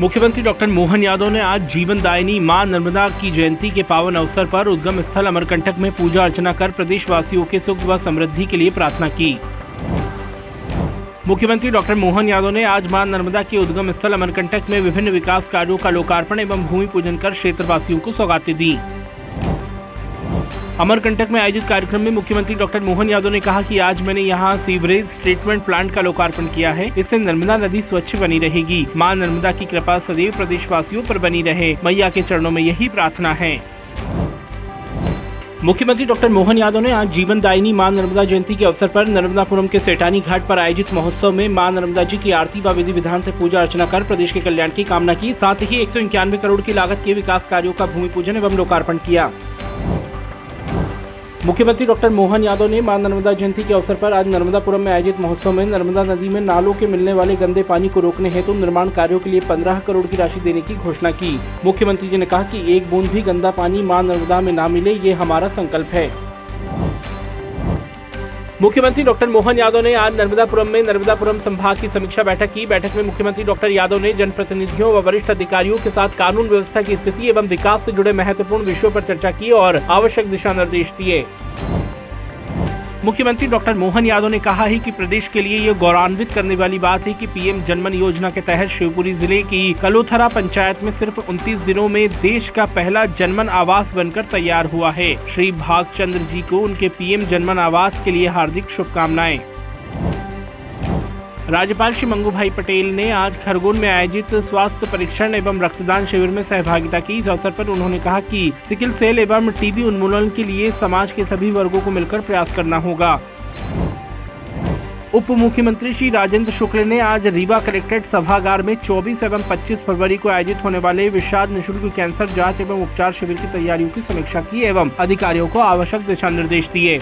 मुख्यमंत्री डॉक्टर मोहन यादव ने आज जीवन दायनी माँ नर्मदा की जयंती के पावन अवसर पर उद्गम स्थल अमरकंटक में पूजा अर्चना कर प्रदेशवासियों के सुख व समृद्धि के लिए प्रार्थना की। मुख्यमंत्री डॉक्टर मोहन यादव ने आज माँ नर्मदा के उद्गम स्थल अमरकंटक में विभिन्न विकास कार्यों का लोकार्पण एवं भूमि पूजन कर क्षेत्रवासियों को सौगातें दी। अमरकंटक में आयोजित कार्यक्रम में मुख्यमंत्री डॉक्टर मोहन यादव ने कहा कि आज मैंने यहाँ सीवरेज ट्रीटमेंट प्लांट का लोकार्पण किया है। इससे नर्मदा नदी स्वच्छ बनी रहेगी। माँ नर्मदा की कृपा सदैव प्रदेशवासियों पर बनी रहे। मैया के चरणों में यही प्रार्थना है। मुख्यमंत्री डॉक्टर मोहन यादव ने आज जीवन दायिनी माँ नर्मदा जयंती के अवसर पर नर्मदापुरम के सेठानी घाट पर आयोजित महोत्सव में माँ नर्मदा जी की आरती व विधि विधान से पूजा अर्चना कर प्रदेश के कल्याण की कामना की। साथ ही एक करोड़ की लागत के विकास कार्यों का भूमि पूजन एवं लोकार्पण किया। मुख्यमंत्री डॉक्टर मोहन यादव ने माँ नर्मदा जयंती के अवसर पर आज नर्मदापुरम में आयोजित महोत्सव में नर्मदा नदी में नालों के मिलने वाले गंदे पानी को रोकने हेतु तो निर्माण कार्यों के लिए 15 करोड़ की राशि देने की घोषणा की। मुख्यमंत्री जी ने कहा कि एक बूंद भी गंदा पानी माँ नर्मदा में न मिले, ये हमारा संकल्प है। मुख्यमंत्री डॉक्टर मोहन यादव ने आज नर्मदापुरम में नर्मदापुरम संभाग की समीक्षा बैठक की। बैठक में मुख्यमंत्री डॉक्टर यादव ने जनप्रतिनिधियों व वरिष्ठ अधिकारियों के साथ कानून व्यवस्था की स्थिति एवं विकास से जुड़े महत्वपूर्ण विषयों पर चर्चा की और आवश्यक दिशा निर्देश दिए। मुख्यमंत्री डॉक्टर मोहन यादव ने कहा है कि प्रदेश के लिए ये गौरवान्वित करने वाली बात है कि पीएम जनमन योजना के तहत शिवपुरी ज़िले की कलोथरा पंचायत में सिर्फ़ 29 दिनों में देश का पहला जनमन आवास बनकर तैयार हुआ है। श्री भागचंद्र जी को उनके पीएम जनमन आवास के लिए हार्दिक शुभकामनाएँ। राज्यपाल श्री मंगू भाई पटेल ने आज खरगोन में आयोजित स्वास्थ्य परीक्षण एवं रक्तदान शिविर में सहभागिता की। इस अवसर पर उन्होंने कहा कि सिकिल सेल एवं टीबी उन्मूलन के लिए समाज के सभी वर्गों को मिलकर प्रयास करना होगा। उप मुख्यमंत्री श्री राजेंद्र शुक्ल ने आज रीवा कलेक्ट्रेट सभागार में 24 एवं 25 फरवरी को आयोजित होने वाले विषाद निशुल्क कैंसर जाँच एवं उपचार शिविर की तैयारियों की समीक्षा की एवं अधिकारियों को आवश्यक दिशा निर्देश दिए।